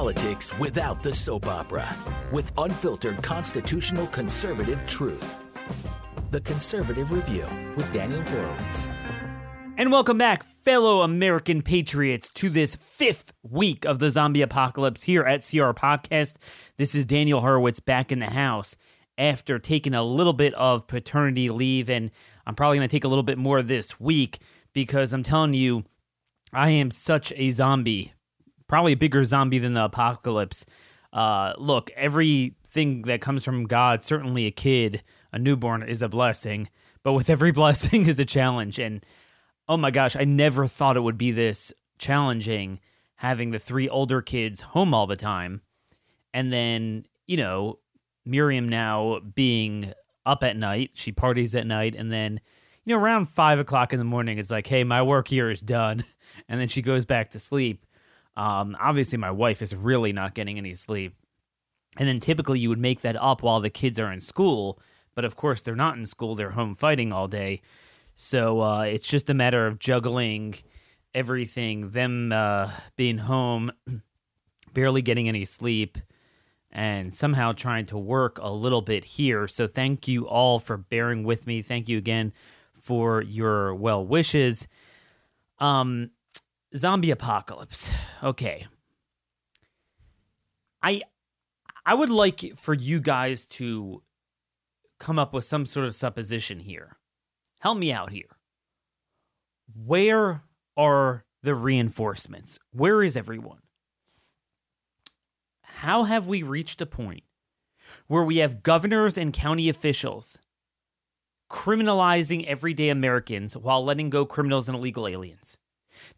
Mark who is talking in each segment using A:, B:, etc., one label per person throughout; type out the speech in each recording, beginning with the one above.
A: politics without the soap opera with unfiltered constitutional conservative truth. The Conservative Review with Daniel Horowitz.
B: And welcome back, fellow American patriots, to this fifth week of the zombie apocalypse here at CR Podcast. This is Daniel Horowitz back in the house after taking a little bit of paternity leave. And I'm probably going to take a little bit more this week because I'm telling you, I am such a zombie, probably a bigger zombie than the apocalypse. Uh, look, everything that comes from God, certainly a kid, a newborn, is a blessing. But with every blessing is a challenge. And oh my gosh, I never thought it would be this challenging having the three older kids home all the time. And then, you know, Miriam now being up at night, she parties at night. And then, you know, around five o'clock in the morning, it's like, hey, my work here is done. And then she goes back to sleep. Um, obviously, my wife is really not getting any sleep. And then typically you would make that up while the kids are in school. But of course, they're not in school, they're home fighting all day. So uh, it's just a matter of juggling everything, them uh, being home, barely getting any sleep, and somehow trying to work a little bit here. So thank you all for bearing with me. Thank you again for your well wishes. Um, zombie apocalypse. Okay. I I would like for you guys to come up with some sort of supposition here. Help me out here. Where are the reinforcements? Where is everyone? How have we reached a point where we have governors and county officials criminalizing everyday Americans while letting go criminals and illegal aliens?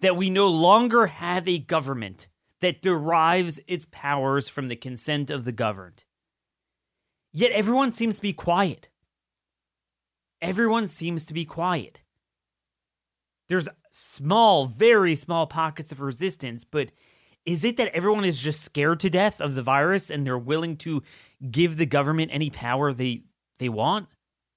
B: That we no longer have a government that derives its powers from the consent of the governed. Yet everyone seems to be quiet. Everyone seems to be quiet. There's small, very small pockets of resistance, but is it that everyone is just scared to death of the virus and they're willing to give the government any power they they want?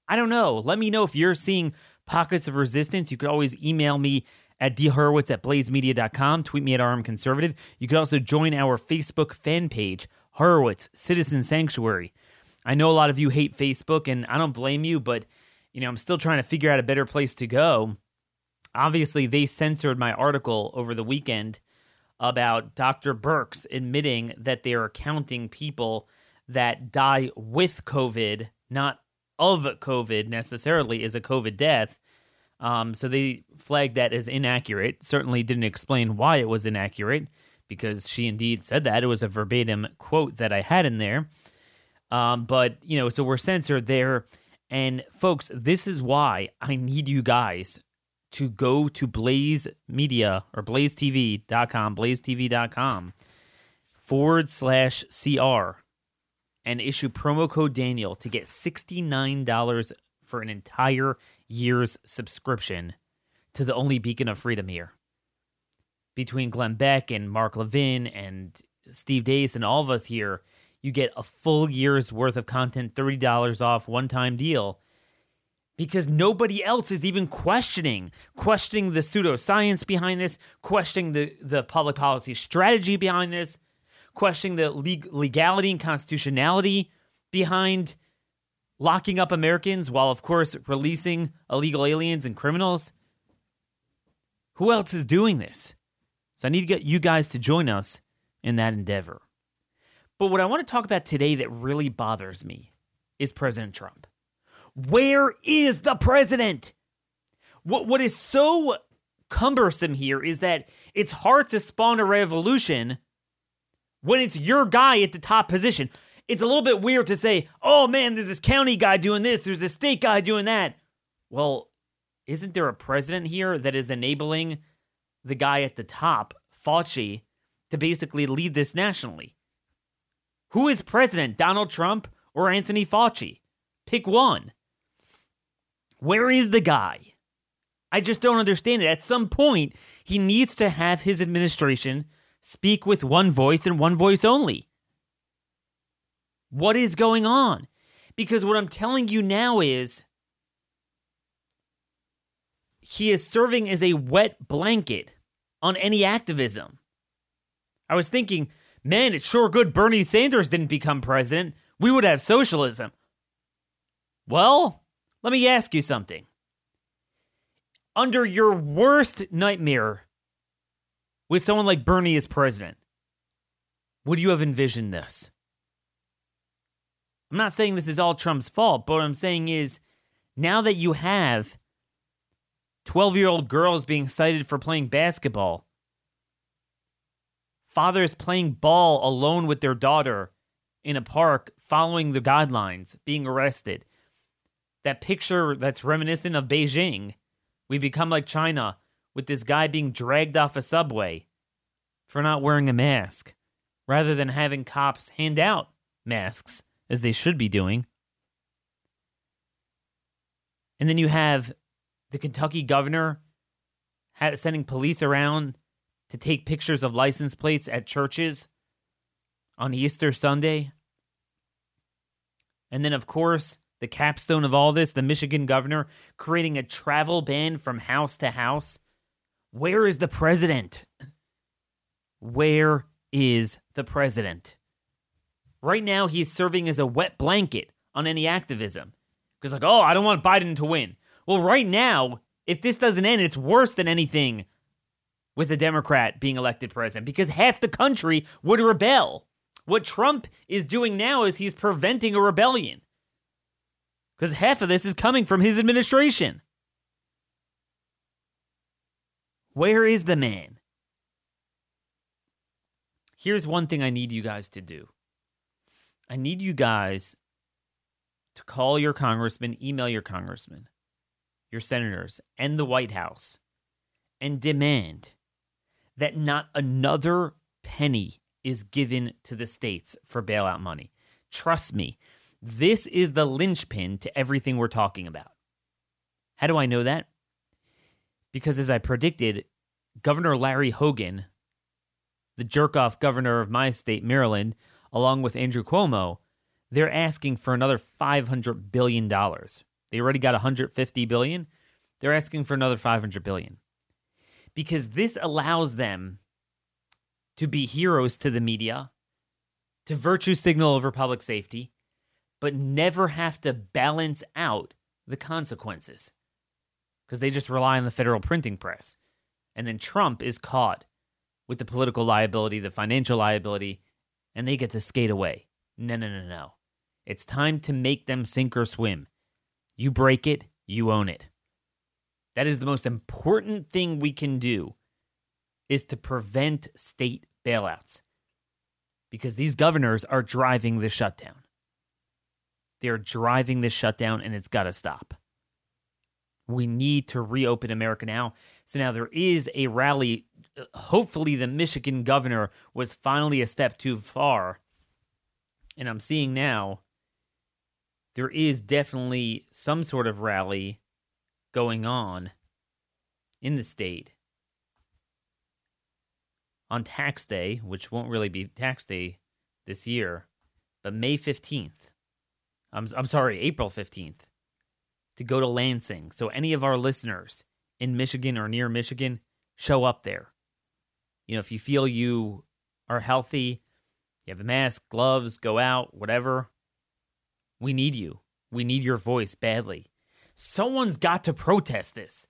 B: I don't know. Let me know if you're seeing pockets of resistance. You could always email me at dhorowitz at blazemedia.com. Tweet me at RM Conservative. You could also join our Facebook fan page, Horowitz Citizen Sanctuary. I know a lot of you hate Facebook, and I don't blame you, but you know I'm still trying to figure out a better place to go. Obviously, they censored my article over the weekend about Dr. Birx admitting that they are counting people that die with COVID, not of COVID necessarily, as a COVID death. Um, so they flagged that as inaccurate. Certainly didn't explain why it was inaccurate because she indeed said that. It was a verbatim quote that I had in there. Um, but, you know, so we're censored there. And folks, this is why I need you guys to go to Blaze Media or blazetv.com, blazetv.com forward slash CR and issue promo code Daniel to get $69 for an entire year's subscription to the only beacon of freedom here. Between Glenn Beck and Mark Levin and Steve Deace and all of us here, you get a full year's worth of content, $30 off, one time deal. Because nobody else is even questioning, questioning the pseudoscience behind this, questioning the, the public policy strategy behind this, questioning the legality and constitutionality behind locking up Americans while, of course, releasing illegal aliens and criminals. Who else is doing this? So I need to get you guys to join us in that endeavor. But what I want to talk about today that really bothers me is President Trump. Where is the president? What what is so cumbersome here is that it's hard to spawn a revolution when it's your guy at the top position. It's a little bit weird to say, "Oh man, there's this county guy doing this, there's a state guy doing that." Well, isn't there a president here that is enabling the guy at the top, Fauci, to basically lead this nationally? Who is president, Donald Trump or Anthony Fauci? Pick one. Where is the guy? I just don't understand it. At some point, he needs to have his administration speak with one voice and one voice only. What is going on? Because what I'm telling you now is he is serving as a wet blanket on any activism. I was thinking Man, it's sure good Bernie Sanders didn't become president. We would have socialism. Well, let me ask you something. Under your worst nightmare, with someone like Bernie as president, would you have envisioned this? I'm not saying this is all Trump's fault, but what I'm saying is now that you have 12 year old girls being cited for playing basketball, fathers playing ball alone with their daughter in a park following the guidelines, being arrested. That picture that's reminiscent of Beijing. We become like China with this guy being dragged off a subway for not wearing a mask rather than having cops hand out masks as they should be doing. And then you have the Kentucky governor sending police around to take pictures of license plates at churches on Easter Sunday. And then, of course, the capstone of all this, the Michigan governor creating a travel ban from house to house. Where is the president? Where is the president? Right now, he's serving as a wet blanket on any activism. Because, like, oh, I don't want Biden to win. Well, right now, if this doesn't end, it's worse than anything with a Democrat being elected president because half the country would rebel. What Trump is doing now is he's preventing a rebellion because half of this is coming from his administration. Where is the man? Here's one thing I need you guys to do I need you guys to call your congressman, email your congressman, your senators, and the White House and demand that not another penny is given to the states for bailout money. Trust me, this is the linchpin to everything we're talking about. How do I know that? Because as I predicted, Governor Larry Hogan, the jerk off governor of my state, Maryland, along with Andrew Cuomo, they're asking for another $500 billion. They already got 150 billion. They're asking for another 500 billion. Because this allows them to be heroes to the media, to virtue signal over public safety, but never have to balance out the consequences because they just rely on the federal printing press. And then Trump is caught with the political liability, the financial liability, and they get to skate away. No, no, no, no. It's time to make them sink or swim. You break it, you own it. That is the most important thing we can do is to prevent state bailouts because these governors are driving the shutdown. They're driving this shutdown and it's got to stop. We need to reopen America now. So now there is a rally. Hopefully, the Michigan governor was finally a step too far. And I'm seeing now there is definitely some sort of rally going on in the state on tax day, which won't really be tax day this year, but May 15th. I'm, I'm sorry, April 15th, to go to Lansing. So, any of our listeners in Michigan or near Michigan, show up there. You know, if you feel you are healthy, you have a mask, gloves, go out, whatever, we need you. We need your voice badly. Someone's got to protest this.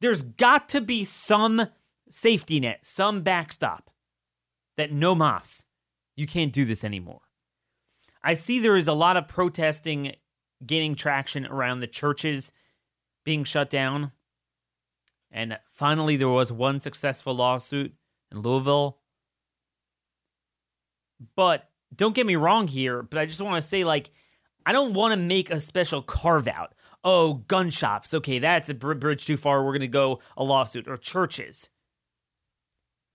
B: There's got to be some safety net, some backstop that no mas, you can't do this anymore. I see there is a lot of protesting gaining traction around the churches being shut down. And finally, there was one successful lawsuit in Louisville. But don't get me wrong here, but I just want to say, like, I don't want to make a special carve out. Oh, gun shops. Okay, that's a bridge too far. We're going to go a lawsuit or churches.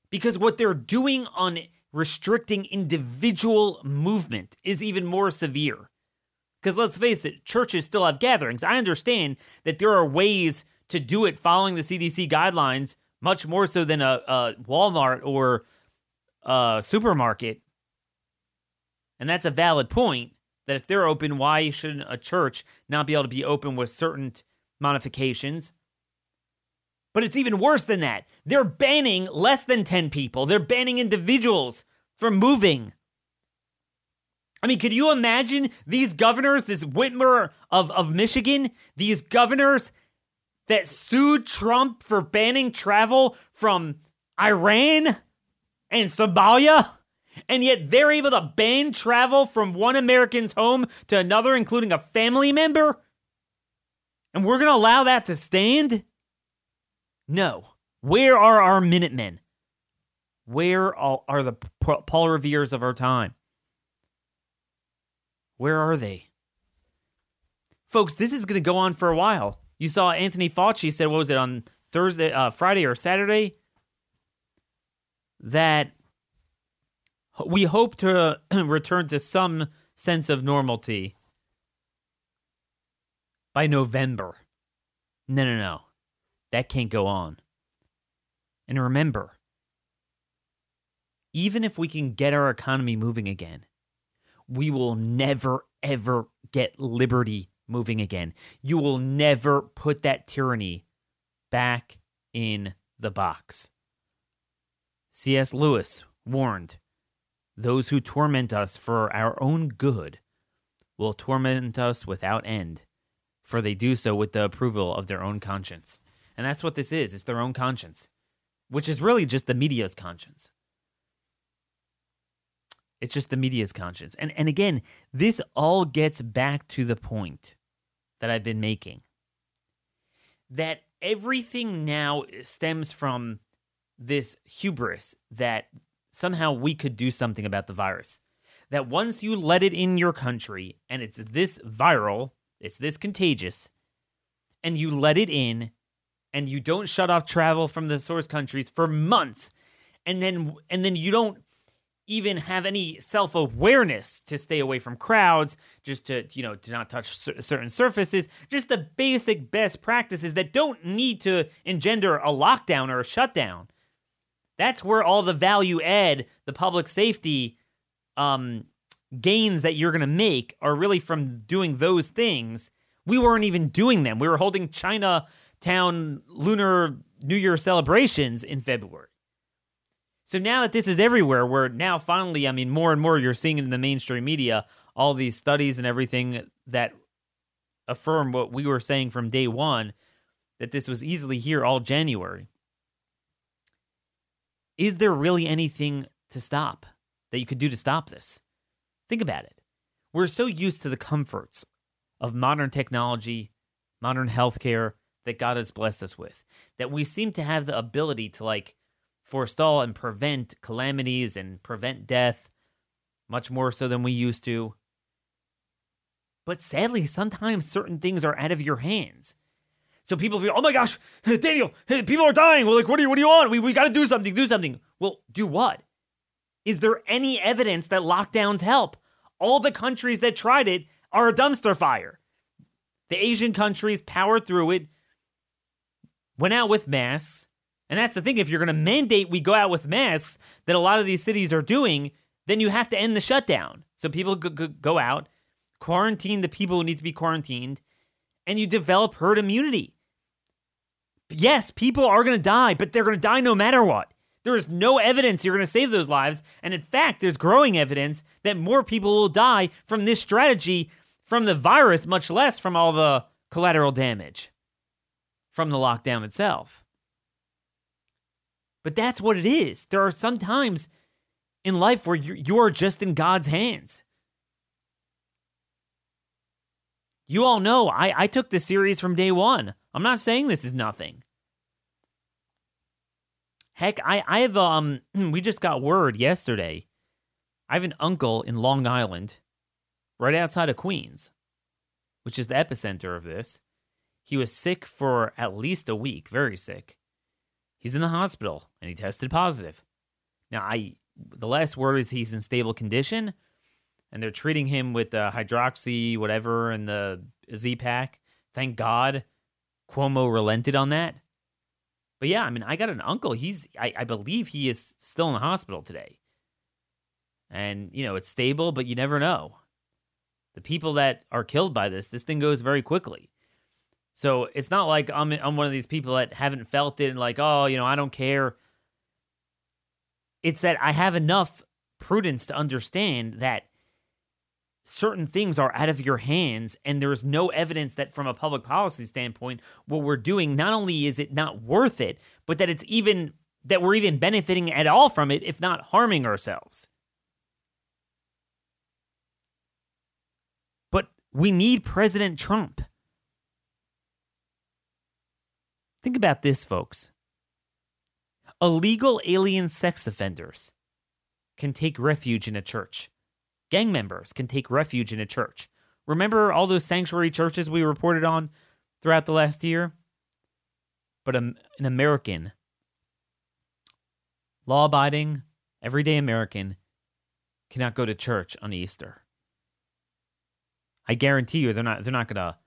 B: Because what they're doing on restricting individual movement is even more severe. Because let's face it, churches still have gatherings. I understand that there are ways to do it following the CDC guidelines, much more so than a, a Walmart or a supermarket. And that's a valid point that if they're open, why shouldn't a church not be able to be open with certain modifications? But it's even worse than that. They're banning less than 10 people, they're banning individuals from moving. I mean, could you imagine these governors, this Whitmer of, of Michigan, these governors that sued Trump for banning travel from Iran and Somalia? And yet they're able to ban travel from one American's home to another, including a family member? And we're going to allow that to stand? No. Where are our Minutemen? Where are the Paul Revere's of our time? Where are they? Folks, this is going to go on for a while. You saw Anthony Fauci said, what was it, on Thursday, uh, Friday or Saturday? That we hope to return to some sense of normality by November. No, no, no. That can't go on. And remember, even if we can get our economy moving again, we will never, ever get liberty moving again. You will never put that tyranny back in the box. C.S. Lewis warned those who torment us for our own good will torment us without end, for they do so with the approval of their own conscience. And that's what this is it's their own conscience, which is really just the media's conscience. It's just the media's conscience. And and again, this all gets back to the point that I've been making. That everything now stems from this hubris that somehow we could do something about the virus. That once you let it in your country and it's this viral, it's this contagious, and you let it in and you don't shut off travel from the source countries for months and then and then you don't even have any self-awareness to stay away from crowds just to you know to not touch certain surfaces just the basic best practices that don't need to engender a lockdown or a shutdown that's where all the value add, the public safety um, gains that you're going to make are really from doing those things. We weren't even doing them. We were holding Chinatown Lunar New Year celebrations in February. So now that this is everywhere, where now finally, I mean, more and more you're seeing in the mainstream media all these studies and everything that affirm what we were saying from day one that this was easily here all January is there really anything to stop that you could do to stop this? Think about it. We're so used to the comforts of modern technology, modern healthcare that God has blessed us with that we seem to have the ability to like forestall and prevent calamities and prevent death much more so than we used to. But sadly, sometimes certain things are out of your hands. So people feel, oh my gosh, Daniel, people are dying. We're like, what do you, what do you want? We, we got to do something, do something. Well, do what? Is there any evidence that lockdowns help? All the countries that tried it are a dumpster fire. The Asian countries powered through it, went out with masks. And that's the thing. If you're going to mandate we go out with masks, that a lot of these cities are doing, then you have to end the shutdown. So people go out, quarantine the people who need to be quarantined, and you develop herd immunity. Yes, people are going to die, but they're going to die no matter what. There is no evidence you're going to save those lives. And in fact, there's growing evidence that more people will die from this strategy from the virus, much less from all the collateral damage from the lockdown itself. But that's what it is. There are some times in life where you're just in God's hands. You all know I, I took this series from day one. I'm not saying this is nothing. Heck, I, I have um we just got word yesterday. I have an uncle in Long Island, right outside of Queens, which is the epicenter of this. He was sick for at least a week, very sick. He's in the hospital and he tested positive. Now I the last word is he's in stable condition, and they're treating him with the hydroxy whatever and the Z pack. Thank God Cuomo relented on that. But yeah, I mean, I got an uncle. He's, I, I believe he is still in the hospital today. And, you know, it's stable, but you never know. The people that are killed by this, this thing goes very quickly. So it's not like I'm, I'm one of these people that haven't felt it and like, oh, you know, I don't care. It's that I have enough prudence to understand that certain things are out of your hands and there's no evidence that from a public policy standpoint what we're doing not only is it not worth it but that it's even that we're even benefiting at all from it if not harming ourselves but we need president trump think about this folks illegal alien sex offenders can take refuge in a church gang members can take refuge in a church. Remember all those sanctuary churches we reported on throughout the last year? But um, an American, law abiding, everyday American, cannot go to church on Easter. I guarantee you they're not they're not gonna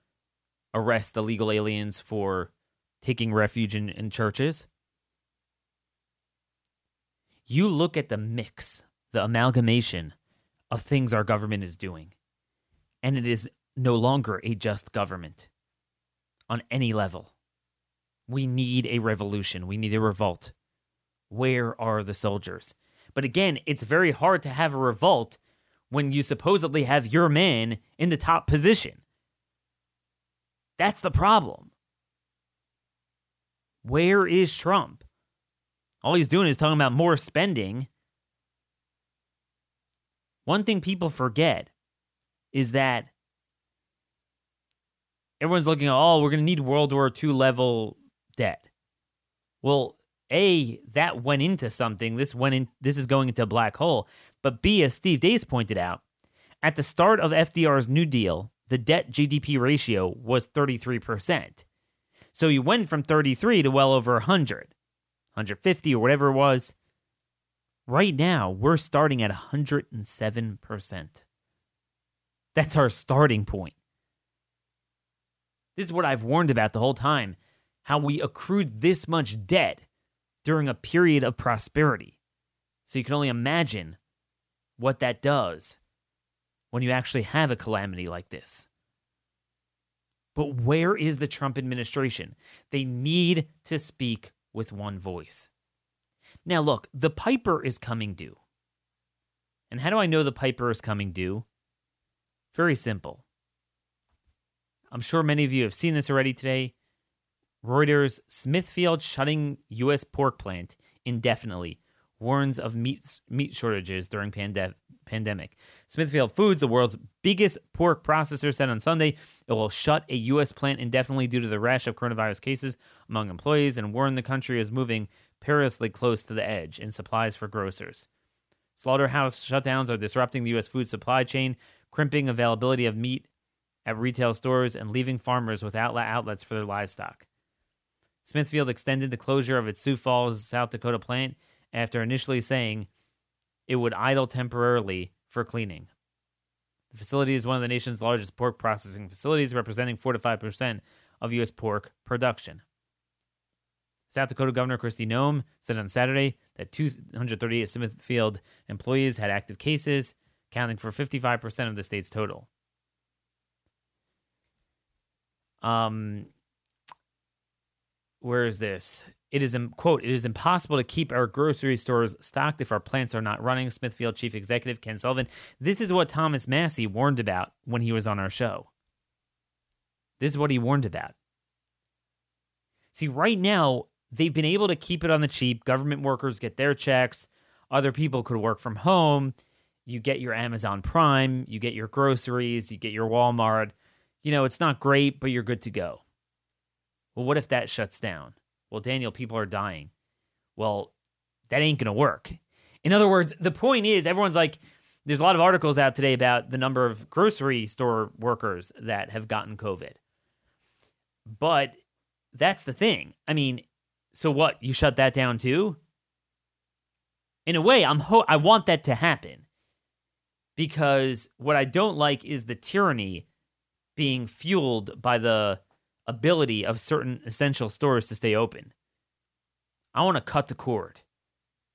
B: arrest illegal aliens for taking refuge in, in churches. You look at the mix, the amalgamation of things our government is doing. And it is no longer a just government on any level. We need a revolution. We need a revolt. Where are the soldiers? But again, it's very hard to have a revolt when you supposedly have your man in the top position. That's the problem. Where is Trump? All he's doing is talking about more spending one thing people forget is that everyone's looking at, oh, we're going to need World War II level debt. Well, A, that went into something. This went in this is going into a black hole. But B, as Steve Deace pointed out, at the start of FDR's New Deal, the debt GDP ratio was 33%. So you went from 33 to well over 100, 150 or whatever it was. Right now, we're starting at 107%. That's our starting point. This is what I've warned about the whole time how we accrued this much debt during a period of prosperity. So you can only imagine what that does when you actually have a calamity like this. But where is the Trump administration? They need to speak with one voice. Now, look, the Piper is coming due. And how do I know the Piper is coming due? Very simple. I'm sure many of you have seen this already today. Reuters Smithfield shutting U.S. pork plant indefinitely warns of meat, meat shortages during pande- pandemic. Smithfield Foods, the world's biggest pork processor, said on Sunday it will shut a U.S. plant indefinitely due to the rash of coronavirus cases among employees and warned the country is moving perilously close to the edge in supplies for grocers. Slaughterhouse shutdowns are disrupting the U.S. food supply chain, crimping availability of meat at retail stores, and leaving farmers without outlets for their livestock. Smithfield extended the closure of its Sioux Falls, South Dakota plant after initially saying it would idle temporarily for cleaning. The facility is one of the nation's largest pork processing facilities, representing 4 to 5% of U.S. pork production. South Dakota Governor Kristi Noem said on Saturday that 238 Smithfield employees had active cases, accounting for 55% of the state's total. Um, where is this? It is quote. It is impossible to keep our grocery stores stocked if our plants are not running. Smithfield Chief Executive Ken Sullivan. This is what Thomas Massie warned about when he was on our show. This is what he warned about. See, right now, they've been able to keep it on the cheap. Government workers get their checks, other people could work from home. You get your Amazon Prime, you get your groceries, you get your Walmart. You know, it's not great, but you're good to go. Well, what if that shuts down? Well, Daniel, people are dying. Well, that ain't going to work. In other words, the point is, everyone's like, there's a lot of articles out today about the number of grocery store workers that have gotten COVID. But that's the thing. I mean, so what? You shut that down too? In a way, I'm ho- I want that to happen. Because what I don't like is the tyranny being fueled by the ability of certain essential stores to stay open. I want to cut the cord.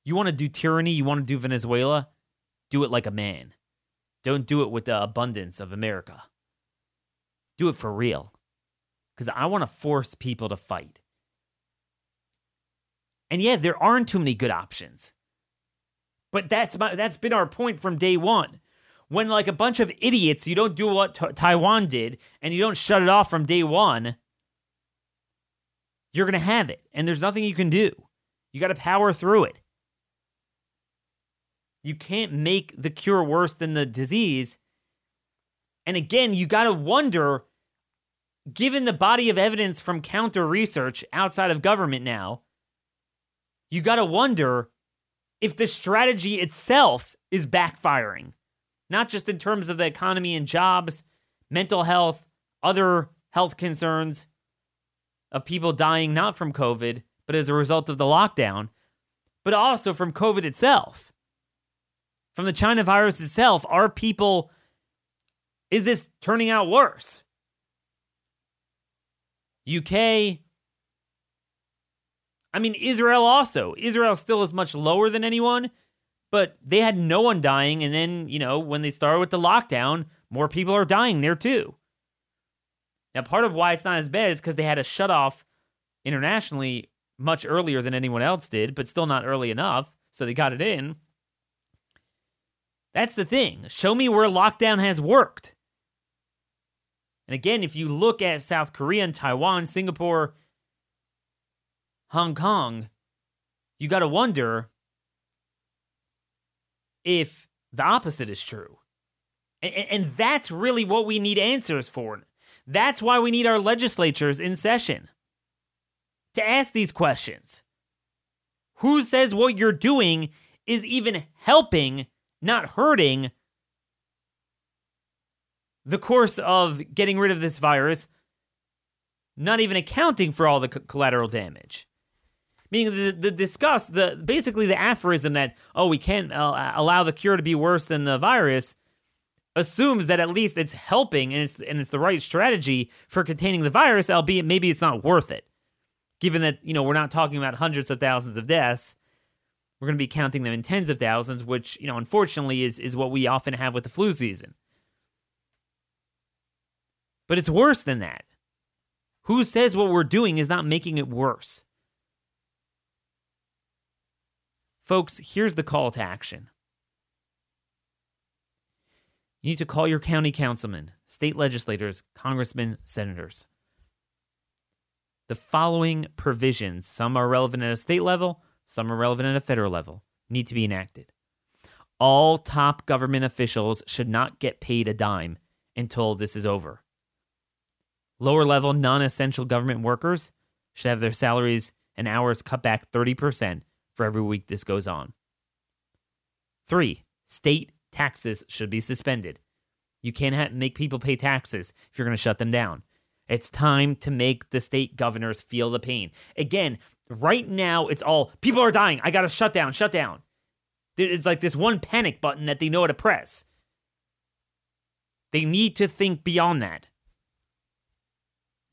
B: You want to do tyranny, you want to do Venezuela, do it like a man. Don't do it with the abundance of America. Do it for real. Because I want to force people to fight. And yeah, there aren't too many good options. But that's my, that's been our point from day one. When like a bunch of idiots, you don't do what t- Taiwan did, and you don't shut it off from day one. You're gonna have it, and there's nothing you can do. You got to power through it. You can't make the cure worse than the disease. And again, you got to wonder given the body of evidence from counter research outside of government now, you got to wonder if the strategy itself is backfiring, not just in terms of the economy and jobs, mental health, other health concerns of people dying not from COVID, but as a result of the lockdown, but also from COVID itself. From the China virus itself, are people, is this turning out worse? UK. I mean, Israel also. Israel still is much lower than anyone, but they had no one dying. And then, you know, when they started with the lockdown, more people are dying there too. Now, part of why it's not as bad is because they had a shut off internationally much earlier than anyone else did, but still not early enough. So they got it in. That's the thing. Show me where lockdown has worked. And again, if you look at South Korea and Taiwan, Singapore, Hong Kong, you got to wonder if the opposite is true. And, and, that's really what we need answers for. That's why we need our legislatures in session to ask these questions. Who says what you're doing is even helping, not hurting, the course of getting rid of this virus, not even accounting for all the collateral damage. Meaning the, the discuss, the basically the aphorism that, oh, we can't uh, allow the cure to be worse than the virus assumes that at least it's helping and it's, and it's the right strategy for containing the virus, albeit maybe it's not worth it. Given that, you know, we're not talking about hundreds of thousands of deaths, we're going to be counting them in tens of thousands, which, you know, unfortunately is, is what we often have with the flu season. But it's worse than that. Who says what we're doing is not making it worse? Folks, here's the call to action. You need to call your county councilmen, state legislators, congressmen, senators. The following provisions, some are relevant at a state level, some are relevant at a federal level, need to be enacted. All top government officials should not get paid a dime until this is over. Lower level, non essential government workers should have their salaries and hours cut back 30% for every week this goes on. Three, state taxes should be suspended. You can't make people pay taxes if you're going to shut them down. It's time to make the state governors feel the pain. Again, right now, it's all people are dying. I got to shut down, shut down. It's like this one panic button that they know how to press. They need to think beyond that.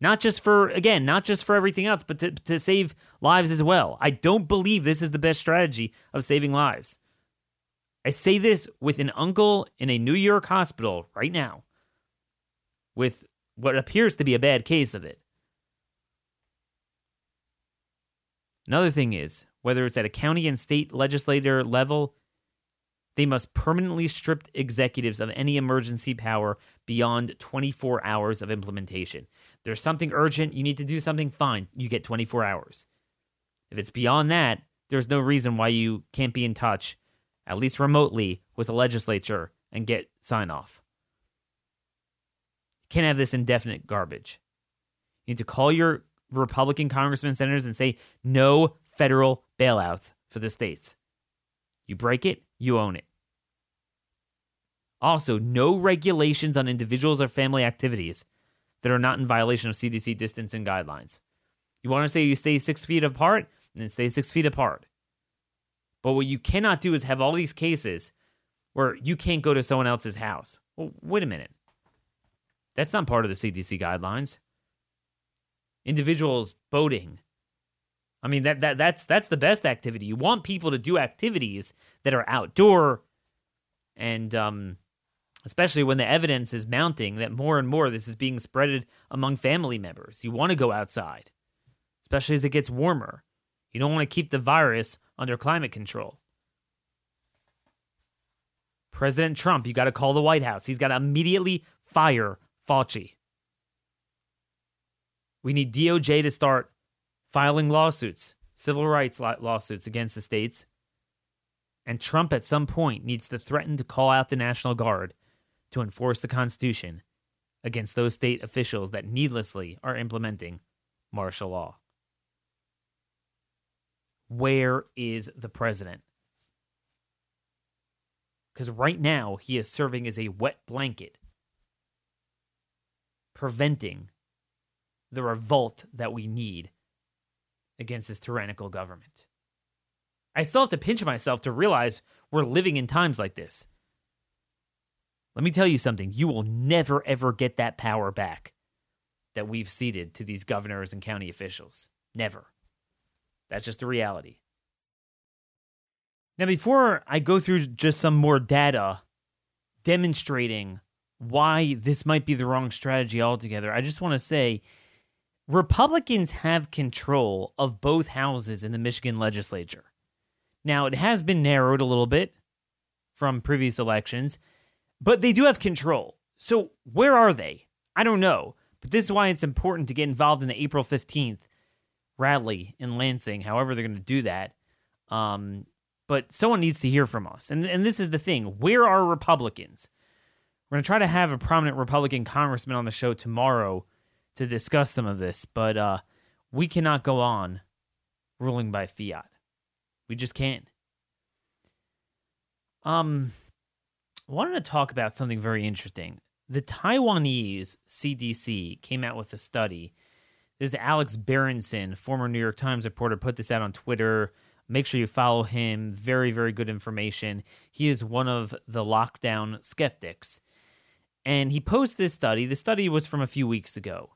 B: Not just for, again, not just for everything else, but to, to save lives as well. I don't believe this is the best strategy of saving lives. I say this with an uncle in a New York hospital right now with what appears to be a bad case of it. Another thing is, whether it's at a county and state legislator level, they must permanently strip executives of any emergency power beyond 24 hours of implementation. There's something urgent, you need to do something, fine, you get 24 hours. If it's beyond that, there's no reason why you can't be in touch, at least remotely, with the legislature and get sign off. Can't have this indefinite garbage. You need to call your Republican congressmen, senators, and say no federal bailouts for the states. You break it, you own it. Also, no regulations on individuals or family activities that are not in violation of CDC distancing guidelines. You want to say you stay six feet apart, then stay six feet apart. But what you cannot do is have all these cases where you can't go to someone else's house. Well, wait a minute. That's not part of the CDC guidelines. Individuals boating. I mean that, that that's that's the best activity. You want people to do activities that are outdoor and um, especially when the evidence is mounting that more and more this is being spreaded among family members. You want to go outside, especially as it gets warmer. You don't want to keep the virus under climate control. President Trump, you got to call the White House. He's got to immediately fire Fauci. We need DOJ to start filing lawsuits, civil rights lawsuits against the states. And Trump, at some point, needs to threaten to call out the National Guard to enforce the Constitution against those state officials that needlessly are implementing martial law. Where is the president? Because right now, he is serving as a wet blanket, preventing the revolt that we need against this tyrannical government. I still have to pinch myself to realize we're living in times like this. Let me tell you something you will never, ever get that power back that we've ceded to these governors and county officials. Never. That's just the reality. Now, before I go through just some more data demonstrating why this might be the wrong strategy altogether, I just want to say Republicans have control of both houses in the Michigan legislature. Now, it has been narrowed a little bit from previous elections, but they do have control. So, where are they? I don't know. But this is why it's important to get involved in the April 15th rally in Lansing, however, they're going to do that. Um, but someone needs to hear from us. And, and this is the thing where are Republicans? We're going to try to have a prominent Republican congressman on the show tomorrow to discuss some of this, but uh, we cannot go on ruling by fiat. We just can't. Um, I wanted to talk about something very interesting. The Taiwanese CDC came out with a study. This is Alex Berenson, former New York Times reporter, put this out on Twitter Make sure you follow him. Very, very good information. He is one of the lockdown skeptics. And he posted this study. The study was from a few weeks ago.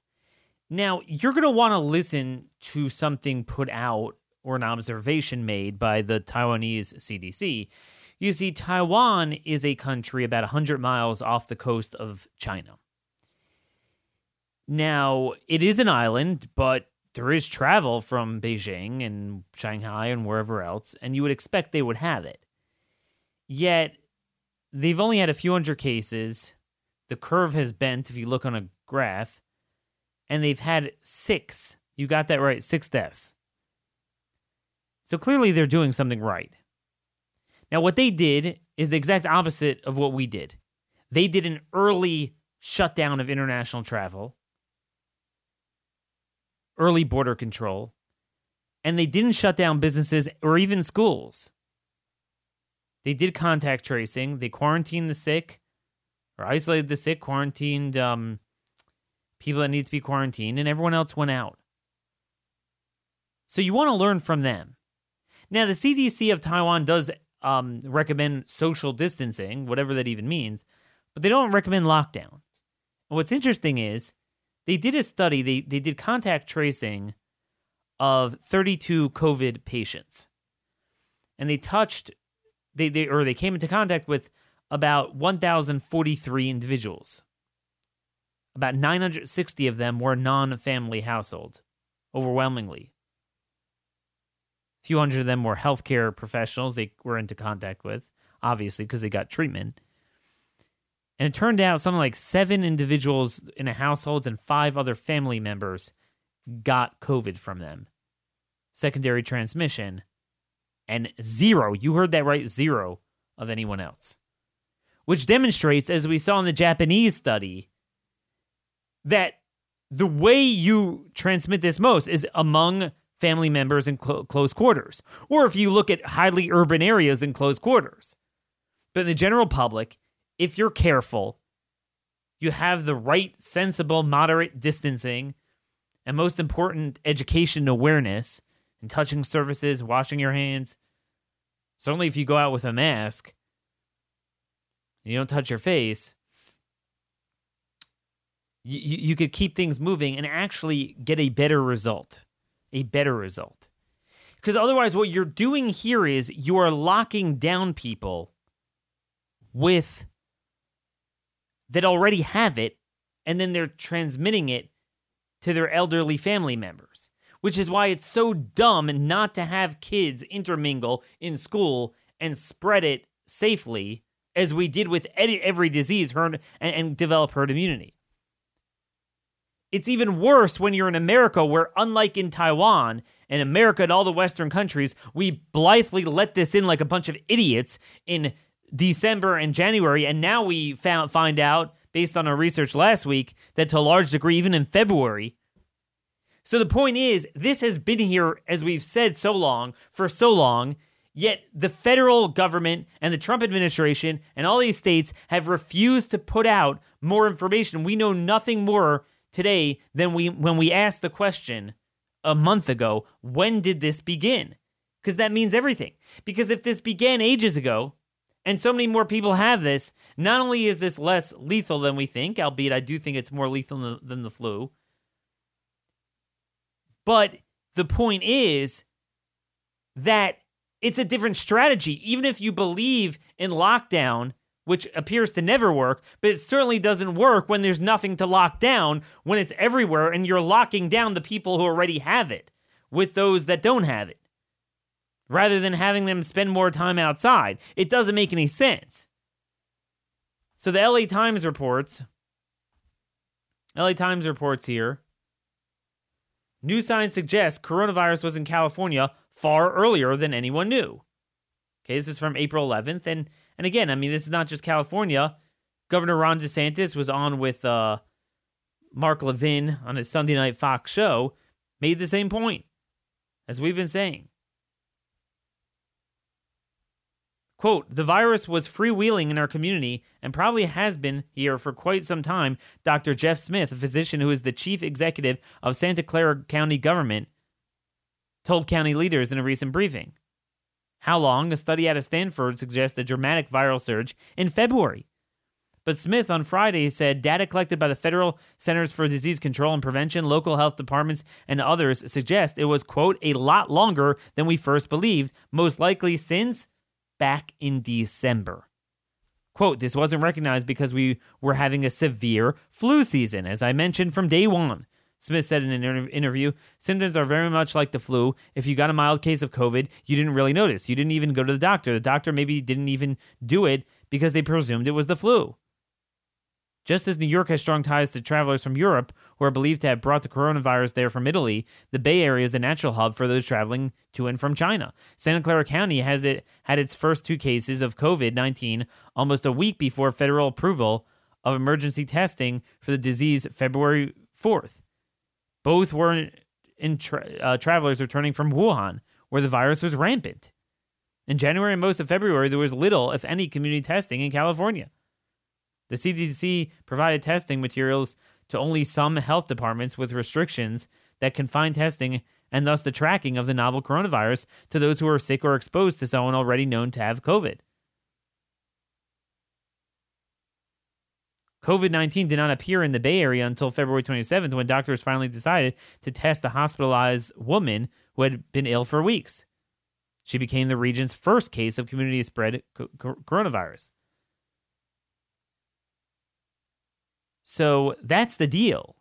B: Now, you're going to want to listen to something put out or an observation made by the Taiwanese CDC. You see, Taiwan is a country about 100 miles off the coast of China. Now, it is an island, but there is travel from Beijing and Shanghai and wherever else, and you would expect they would have it. Yet, they've only had a few hundred cases. The curve has bent if you look on a graph, and they've had six. You got that right, six deaths. So clearly, they're doing something right. Now, what they did is the exact opposite of what we did. They did an early shutdown of international travel early border control, and they didn't shut down businesses or even schools. They did contact tracing. They quarantined the sick or isolated the sick, quarantined um, people that need to be quarantined, and everyone else went out. So you want to learn from them. Now, the CDC of Taiwan does um, recommend social distancing, whatever that even means, but they don't recommend lockdown. What's interesting is they did a study, they, they did contact tracing of 32 COVID patients. And they touched, they, they or they came into contact with about 1,043 individuals. About 960 of them were non family household, overwhelmingly. A few hundred of them were healthcare professionals they were into contact with, obviously, because they got treatment. And it turned out something like seven individuals in a household and five other family members got COVID from them. Secondary transmission, and zero, you heard that right, zero of anyone else. Which demonstrates, as we saw in the Japanese study, that the way you transmit this most is among family members in cl- close quarters, or if you look at highly urban areas in close quarters. But in the general public, if you're careful, you have the right, sensible, moderate distancing, and most important, education awareness and touching surfaces, washing your hands. Certainly, if you go out with a mask and you don't touch your face, you, you could keep things moving and actually get a better result. A better result. Because otherwise, what you're doing here is you are locking down people with that already have it, and then they're transmitting it to their elderly family members, which is why it's so dumb not to have kids intermingle in school and spread it safely as we did with every disease herd and, and develop herd immunity. It's even worse when you're in America, where, unlike in Taiwan and America and all the Western countries, we blithely let this in like a bunch of idiots in December and January. And now we found, find out, based on our research last week, that to a large degree, even in February. So the point is, this has been here, as we've said so long, for so long. Yet the federal government and the Trump administration and all these states have refused to put out more information. We know nothing more today than we when we asked the question a month ago, when did this begin? Because that means everything. Because if this began ages ago, and so many more people have this, not only is this less lethal than we think, albeit I do think it's more lethal than the flu, but the point is that it's a different strategy. Even if you believe in lockdown, which appears to never work, but it certainly doesn't work when there's nothing to lock down, when it's everywhere and you're locking down the people who already have it with those that don't have it, rather than having them spend more time outside. It doesn't make any sense. So the LA Times reports, LA Times reports here, new signs suggest coronavirus was in California far earlier than anyone knew. Okay, this is from April 11th, and and again, I mean, this is not just California. Governor Ron DeSantis was on with uh, Mark Levin on his Sunday night Fox show, made the same point as we've been saying. Quote, the virus was freewheeling in our community and probably has been here for quite some time, Dr. Jeff Smith, a physician who is the chief executive of Santa Clara County government, told county leaders in a recent briefing. How long? A study out of Stanford suggests a dramatic viral surge in February. But Smith on Friday said data collected by the Federal Centers for Disease Control and Prevention, local health departments, and others suggest it was, quote, a lot longer than we first believed, most likely since back in December. Quote, this wasn't recognized because we were having a severe flu season, as I mentioned from day one. Smith said in an interview, symptoms are very much like the flu. If you got a mild case of COVID, you didn't really notice. You didn't even go to the doctor. The doctor maybe didn't even do it because they presumed it was the flu. Just as New York has strong ties to travelers from Europe who are believed to have brought the coronavirus there from Italy, the Bay Area is a natural hub for those traveling to and from China. Santa Clara County has it had its first two cases of COVID-19 almost a week before federal approval of emergency testing for the disease February 4th. Both were tra- uh, travelers returning from Wuhan, where the virus was rampant. In January and most of February, there was little, if any, community testing in California. The CDC provided testing materials to only some health departments with restrictions that confine testing and thus the tracking of the novel coronavirus to those who are sick or exposed to someone already known to have COVID. COVID 19 did not appear in the Bay Area until February 27th when doctors finally decided to test a hospitalized woman who had been ill for weeks. She became the region's first case of community spread coronavirus. So that's the deal.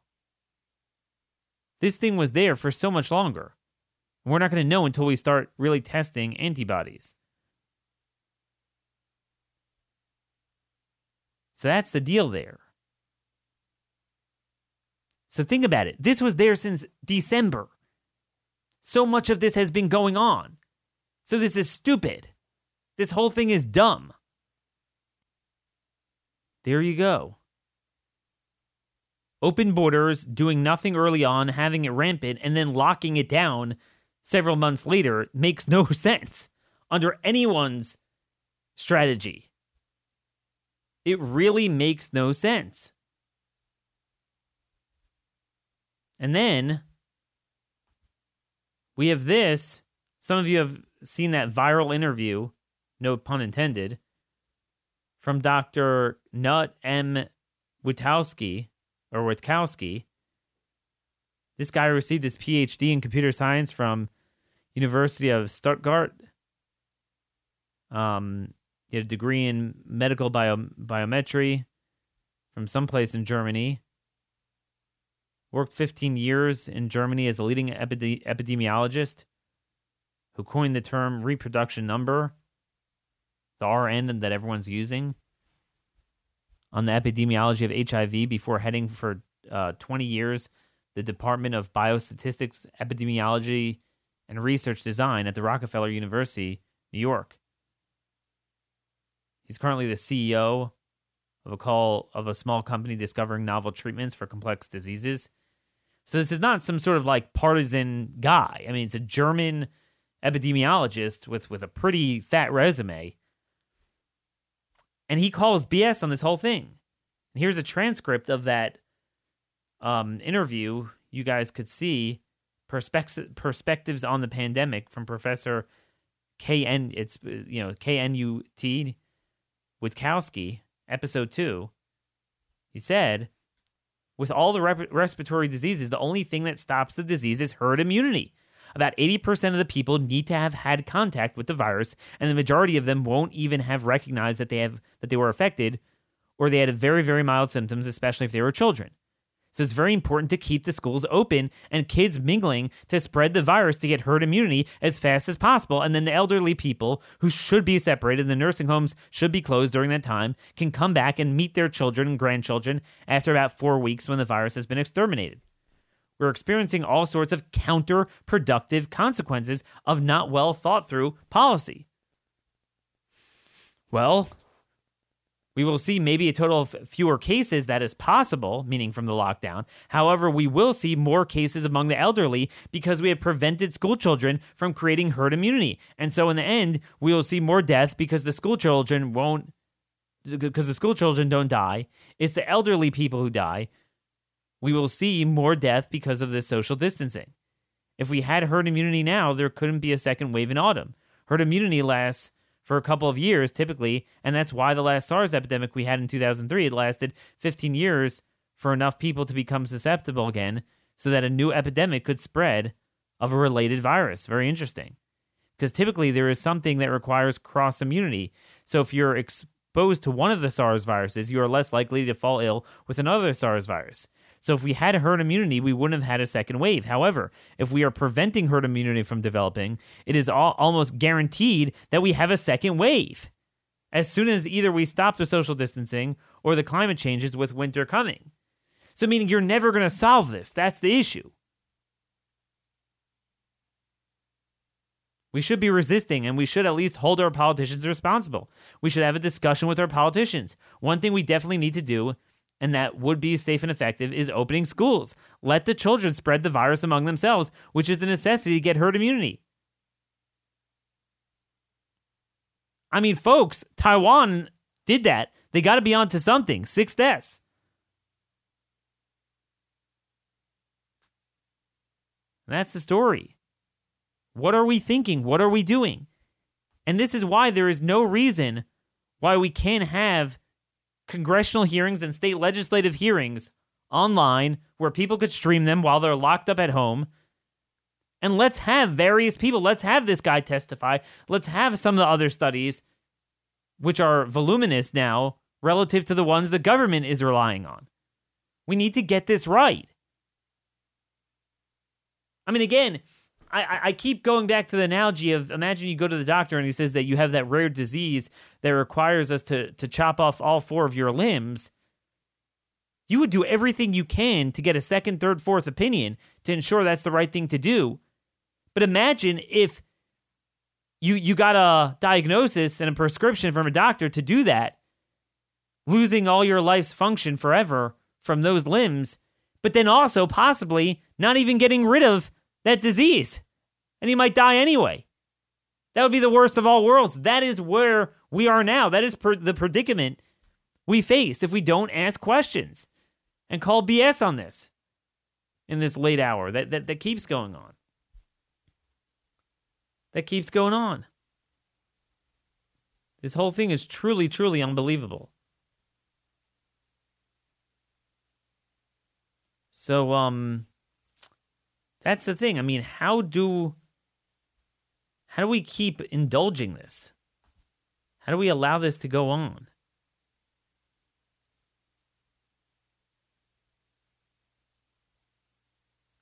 B: This thing was there for so much longer. We're not going to know until we start really testing antibodies. So that's the deal there. So think about it. This was there since December. So much of this has been going on. So this is stupid. This whole thing is dumb. There you go. Open borders, doing nothing early on, having it rampant, and then locking it down several months later makes no sense under anyone's strategy. It really makes no sense. And then we have this. Some of you have seen that viral interview, no pun intended, from Dr. Knut M. Wittkowski or Wittkowski. This guy received his PhD in computer science from University of Stuttgart. Um, he had a degree in medical bio, biometry from someplace in Germany. Worked 15 years in Germany as a leading epide- epidemiologist who coined the term reproduction number, the RN that everyone's using. On the epidemiology of HIV before heading for uh, 20 years the Department of Biostatistics, Epidemiology, and Research Design at the Rockefeller University, New York. He's currently the CEO of a call of a small company discovering novel treatments for complex diseases. So this is not some sort of like partisan guy. I mean, it's a German epidemiologist with with a pretty fat resume. And he calls BS on this whole thing. And here's a transcript of that um, interview. You guys could see perspectives perspectives on the pandemic from Professor KN it's you know KNUT Wittkowski episode 2 he said with all the rep- respiratory diseases the only thing that stops the disease is herd immunity about 80% of the people need to have had contact with the virus and the majority of them won't even have recognized that they have that they were affected or they had very very mild symptoms especially if they were children so it's very important to keep the schools open and kids mingling to spread the virus to get herd immunity as fast as possible. And then the elderly people who should be separated, the nursing homes should be closed during that time, can come back and meet their children and grandchildren after about four weeks when the virus has been exterminated. We're experiencing all sorts of counterproductive consequences of not well thought through policy. Well, we will see maybe a total of fewer cases, that is possible, meaning from the lockdown. However, we will see more cases among the elderly because we have prevented school children from creating herd immunity. And so in the end, we will see more death because the school children won't, because the school children don't die. It's the elderly people who die. We will see more death because of this social distancing. If we had herd immunity now, there couldn't be a second wave in autumn. Herd immunity lasts for a couple of years typically, and that's why the last SARS epidemic we had in 2003 it lasted 15 years for enough people to become susceptible again so that a new epidemic could spread of a related virus. Very interesting. Because typically there is something that requires cross immunity. So if you're exposed to one of the SARS viruses, you are less likely to fall ill with another SARS virus. So if we had herd immunity, we wouldn't have had a second wave. However, if we are preventing herd immunity from developing, it is all, almost guaranteed that we have a second wave. As soon as either we stop the social distancing or the climate changes with winter coming. So, meaning you're never going to solve this. That's the issue. We should be resisting and we should at least hold our politicians responsible. We should have a discussion with our politicians. One thing we definitely need to do and that would be safe and effective is opening schools. Let the children spread the virus among themselves, which is a necessity to get herd immunity. I mean, folks, Taiwan did that. They got to be on to something. Six deaths. That's the story. What are we thinking? What are we doing? And this is why there is no reason why we can't have congressional hearings and state legislative hearings online where people could stream them while they're locked up at home. And let's have various people. Let's have this guy testify. Let's have some of the other studies, which are voluminous now relative to the ones the government is relying on. We need to get this right. I mean, again, I, I keep going back to the analogy of imagine you go to the doctor and he says that you have that rare disease that requires us to, to chop off all four of your limbs. You would do everything you can to get a second, third, fourth opinion to ensure that's the right thing to do. But imagine if you you got a diagnosis and a prescription from a doctor to do that, losing all your life's function forever from those limbs, but then also possibly not even getting rid of that disease. And he might die anyway. That would be the worst of all worlds. That is where we are now. That is per- the predicament we face if we don't ask questions and call BS on this in this late hour. That, that, that keeps going on. That keeps going on. This whole thing is truly, truly unbelievable. So, um, that's the thing. I mean, how do how do we keep indulging this? How do we allow this to go on?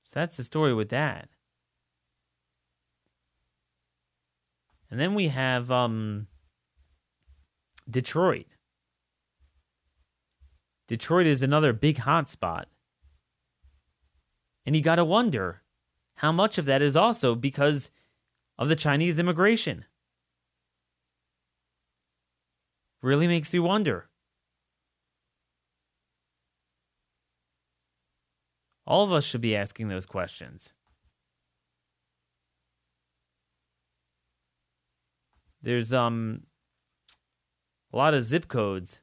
B: So that's the story with that. And then we have um, Detroit. Detroit is another big hot spot. And you got to wonder how much of that is also because of the Chinese immigration. Really makes you wonder. All of us should be asking those questions. There's um a lot of zip codes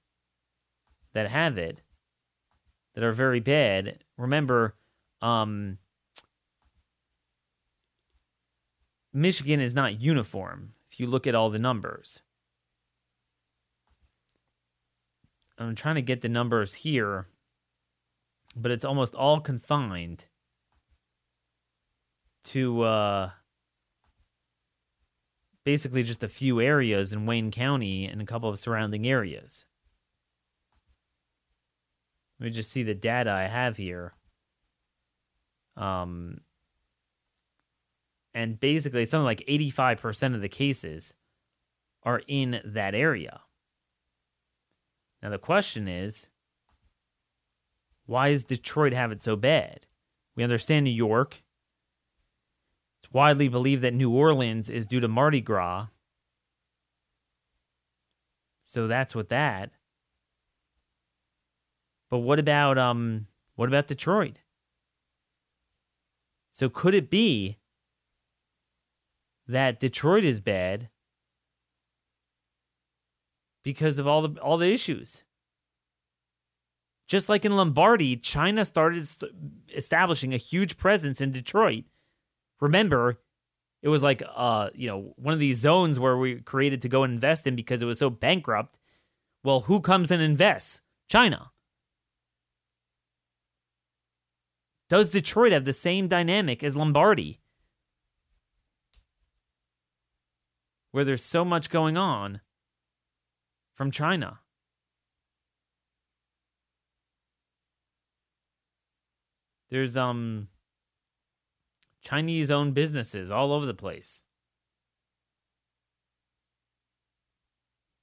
B: that have it that are very bad. Remember, um Michigan is not uniform if you look at all the numbers. I'm trying to get the numbers here, but it's almost all confined to uh, basically just a few areas in Wayne County and a couple of surrounding areas. Let me just see the data I have here. Um, and basically, something like 85% of the cases are in that area. Now, the question is why does Detroit have it so bad? We understand New York. It's widely believed that New Orleans is due to Mardi Gras. So that's what that. But what about um what about Detroit? So could it be that Detroit is bad because of all the all the issues. Just like in Lombardy, China started st- establishing a huge presence in Detroit. Remember, it was like uh, you know, one of these zones where we created to go and invest in because it was so bankrupt. Well, who comes and invests? China. Does Detroit have the same dynamic as Lombardy? Where there's so much going on from China. There's um Chinese owned businesses all over the place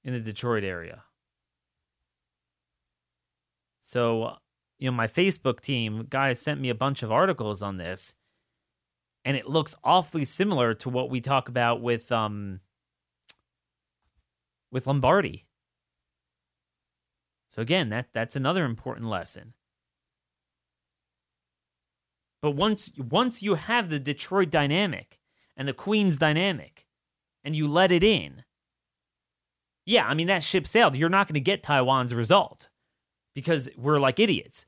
B: in the Detroit area. So, you know, my Facebook team guys sent me a bunch of articles on this and it looks awfully similar to what we talk about with um with Lombardy. So again, that that's another important lesson. But once once you have the Detroit dynamic and the Queens dynamic and you let it in, yeah, I mean that ship sailed. You're not going to get Taiwan's result because we're like idiots.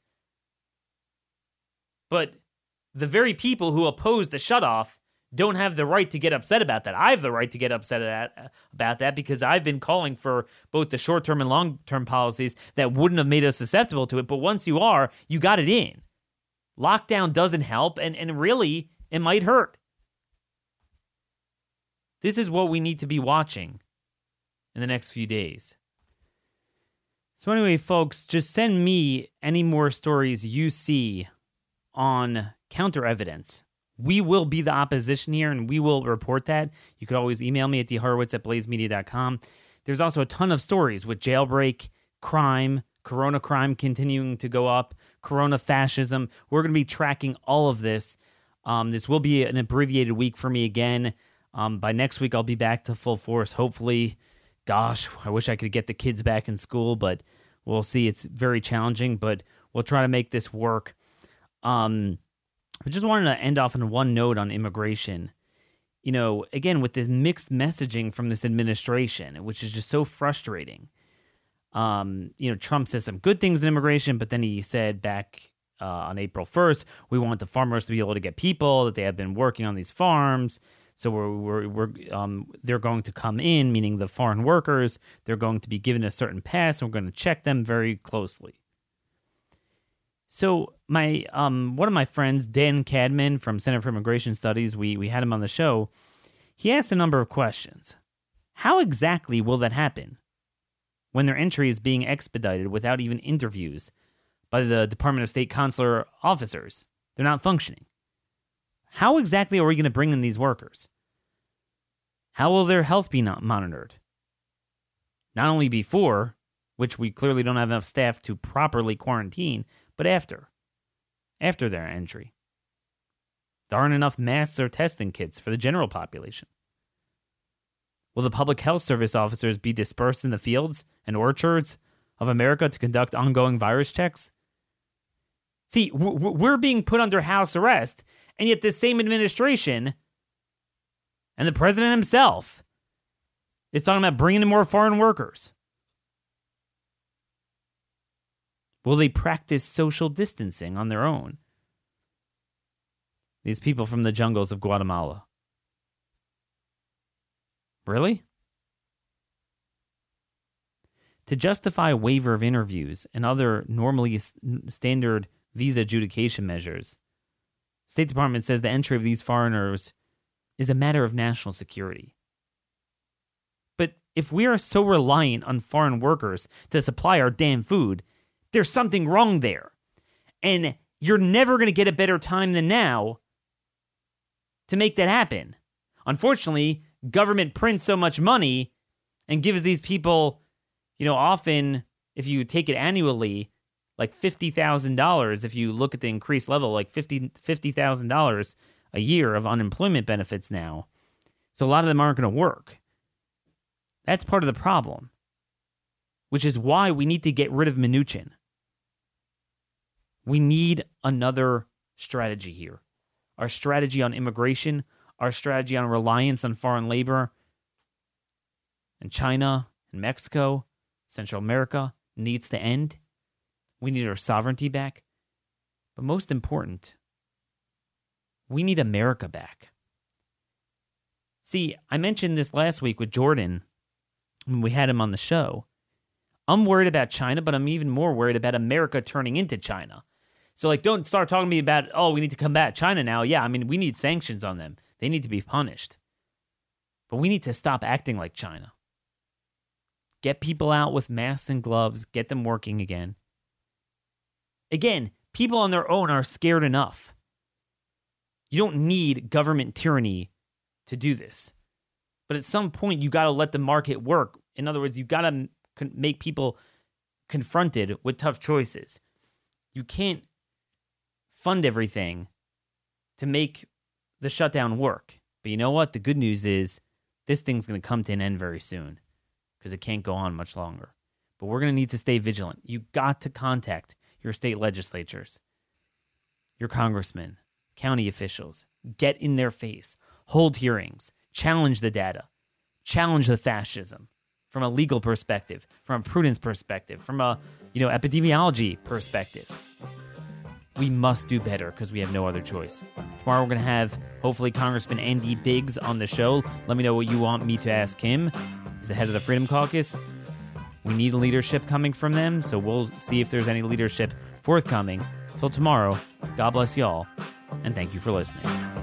B: But the very people who oppose the shutoff don't have the right to get upset about that. I have the right to get upset at, about that because I've been calling for both the short term and long term policies that wouldn't have made us susceptible to it. But once you are, you got it in. Lockdown doesn't help, and, and really, it might hurt. This is what we need to be watching in the next few days. So, anyway, folks, just send me any more stories you see on counter evidence we will be the opposition here and we will report that. You could always email me at dhorowitz at blazemedia.com. There's also a ton of stories with jailbreak, crime, corona crime continuing to go up, corona fascism. We're going to be tracking all of this. Um, this will be an abbreviated week for me again. Um, by next week, I'll be back to full force. Hopefully, gosh, I wish I could get the kids back in school, but we'll see. It's very challenging, but we'll try to make this work. Um, I just wanted to end off on one note on immigration. You know, again, with this mixed messaging from this administration, which is just so frustrating. Um, you know, Trump says some good things in immigration, but then he said back uh, on April 1st, we want the farmers to be able to get people, that they have been working on these farms. So we're, we're, we're um, they're going to come in, meaning the foreign workers, they're going to be given a certain pass, and we're going to check them very closely. So my um one of my friends, Dan Cadman from Center for Immigration Studies, we we had him on the show. He asked a number of questions. How exactly will that happen when their entry is being expedited without even interviews by the Department of State consular officers? They're not functioning. How exactly are we going to bring in these workers? How will their health be not monitored? Not only before, which we clearly don't have enough staff to properly quarantine, but after. After their entry. There aren't enough masks or testing kits for the general population. Will the public health service officers be dispersed in the fields and orchards of America to conduct ongoing virus checks? See, we're being put under house arrest, and yet this same administration and the president himself is talking about bringing in more foreign workers. Will they practice social distancing on their own? These people from the jungles of Guatemala. Really? To justify waiver of interviews and other normally standard visa adjudication measures, State Department says the entry of these foreigners is a matter of national security. But if we are so reliant on foreign workers to supply our damn food, there's something wrong there. And you're never going to get a better time than now to make that happen. Unfortunately, government prints so much money and gives these people, you know, often if you take it annually, like $50,000 if you look at the increased level, like $50,000 $50, a year of unemployment benefits now. So a lot of them aren't going to work. That's part of the problem, which is why we need to get rid of Mnuchin. We need another strategy here our strategy on immigration, our strategy on reliance on foreign labor, and China and Mexico, Central America needs to end. We need our sovereignty back. But most important, we need America back. See, I mentioned this last week with Jordan when we had him on the show. I'm worried about China, but I'm even more worried about America turning into China. So like don't start talking to me about, oh, we need to combat China now. Yeah, I mean, we need sanctions on them. They need to be punished. But we need to stop acting like China. Get people out with masks and gloves, get them working again. Again, people on their own are scared enough. You don't need government tyranny to do this. But at some point, you got to let the market work. In other words, you got to make people confronted with tough choices. You can't fund everything to make the shutdown work. But you know what? The good news is this thing's going to come to an end very soon because it can't go on much longer. But we're going to need to stay vigilant. You got to contact your state legislatures, your congressmen, county officials. Get in their face, hold hearings, challenge the data, challenge the fascism from a legal perspective, from a prudence perspective, from a you know epidemiology perspective we must do better because we have no other choice. Tomorrow we're going to have hopefully Congressman Andy Biggs on the show. Let me know what you want me to ask him. He's the head of the Freedom Caucus. We need leadership coming from them, so we'll see if there's any leadership forthcoming. Till tomorrow, God bless y'all, and thank you for listening.